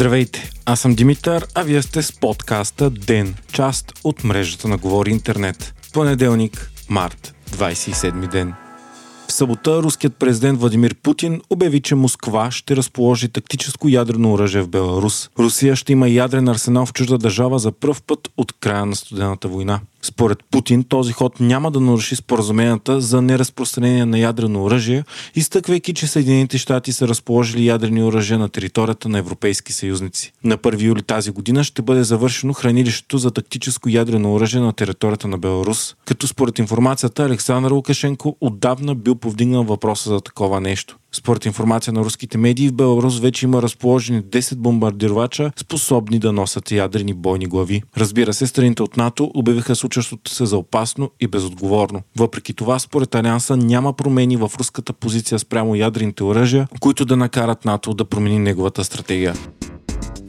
Здравейте, аз съм Димитър, а вие сте с подкаста ДЕН, част от мрежата на Говори Интернет. Понеделник, март, 27 ден. В събота руският президент Владимир Путин обяви, че Москва ще разположи тактическо ядрено оръжие в Беларус. Русия ще има ядрен арсенал в чужда държава за пръв път от края на студената война. Според Путин този ход няма да наруши споразуменията за неразпространение на ядрено оръжие, изтъквайки, че Съединените щати са разположили ядрени оръжия на територията на европейски съюзници. На 1 юли тази година ще бъде завършено хранилището за тактическо ядрено оръжие на територията на Беларус, като според информацията Александър Лукашенко отдавна бил повдигнал въпроса за такова нещо. Според информация на руските медии, в Беларус вече има разположени 10 бомбардировача, способни да носят ядрени бойни глави. Разбира се, страните от НАТО обявиха случващото се за опасно и безотговорно. Въпреки това, според Алианса няма промени в руската позиция спрямо ядрените оръжия, които да накарат НАТО да промени неговата стратегия.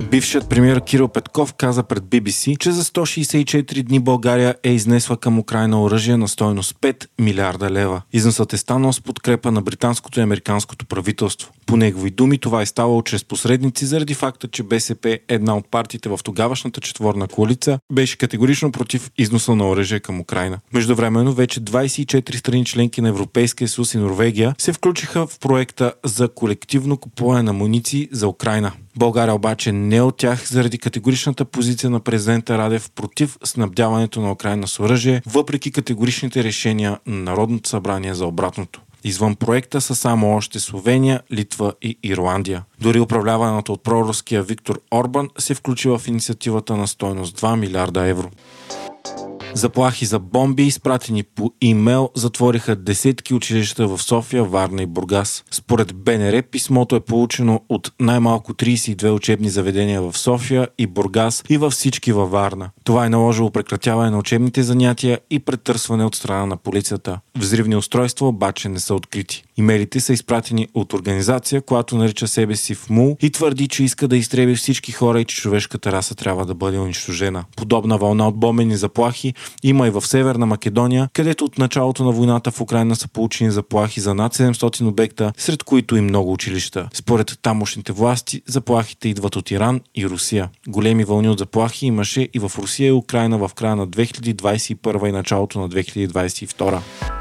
Бившият премьер Кирил Петков каза пред BBC, че за 164 дни България е изнесла към Украина оръжие на стойност 5 милиарда лева. Износът е станал с подкрепа на британското и американското правителство. По негови думи това е ставало чрез посредници заради факта, че БСП, една от партиите в тогавашната четворна коалиция, беше категорично против износа на оръжие към Украина. Междувременно вече 24 страни членки на Европейския съюз и Норвегия се включиха в проекта за колективно купуване на муниции за Украина. България обаче не е от тях заради категоричната позиция на президента Радев против снабдяването на Украина с оръжие, въпреки категоричните решения на Народното събрание за обратното. Извън проекта са само още Словения, Литва и Ирландия. Дори управляваната от проруския Виктор Орбан се включи в инициативата на стойност 2 милиарда евро. Заплахи за бомби, изпратени по имейл, затвориха десетки училища в София, Варна и Бургас. Според БНР писмото е получено от най-малко 32 учебни заведения в София и Бургас и във всички във Варна. Това е наложило прекратяване на учебните занятия и претърсване от страна на полицията. Взривни устройства обаче не са открити. Имейлите са изпратени от организация, която нарича себе си в МУ и твърди, че иска да изтреби всички хора и че човешката раса трябва да бъде унищожена. Подобна вълна от бомбени заплахи има и в Северна Македония, където от началото на войната в Украина са получени заплахи за над 700 обекта, сред които и много училища. Според тамошните власти, заплахите идват от Иран и Русия. Големи вълни от заплахи имаше и в Русия и Украина в края на 2021 и началото на 2022.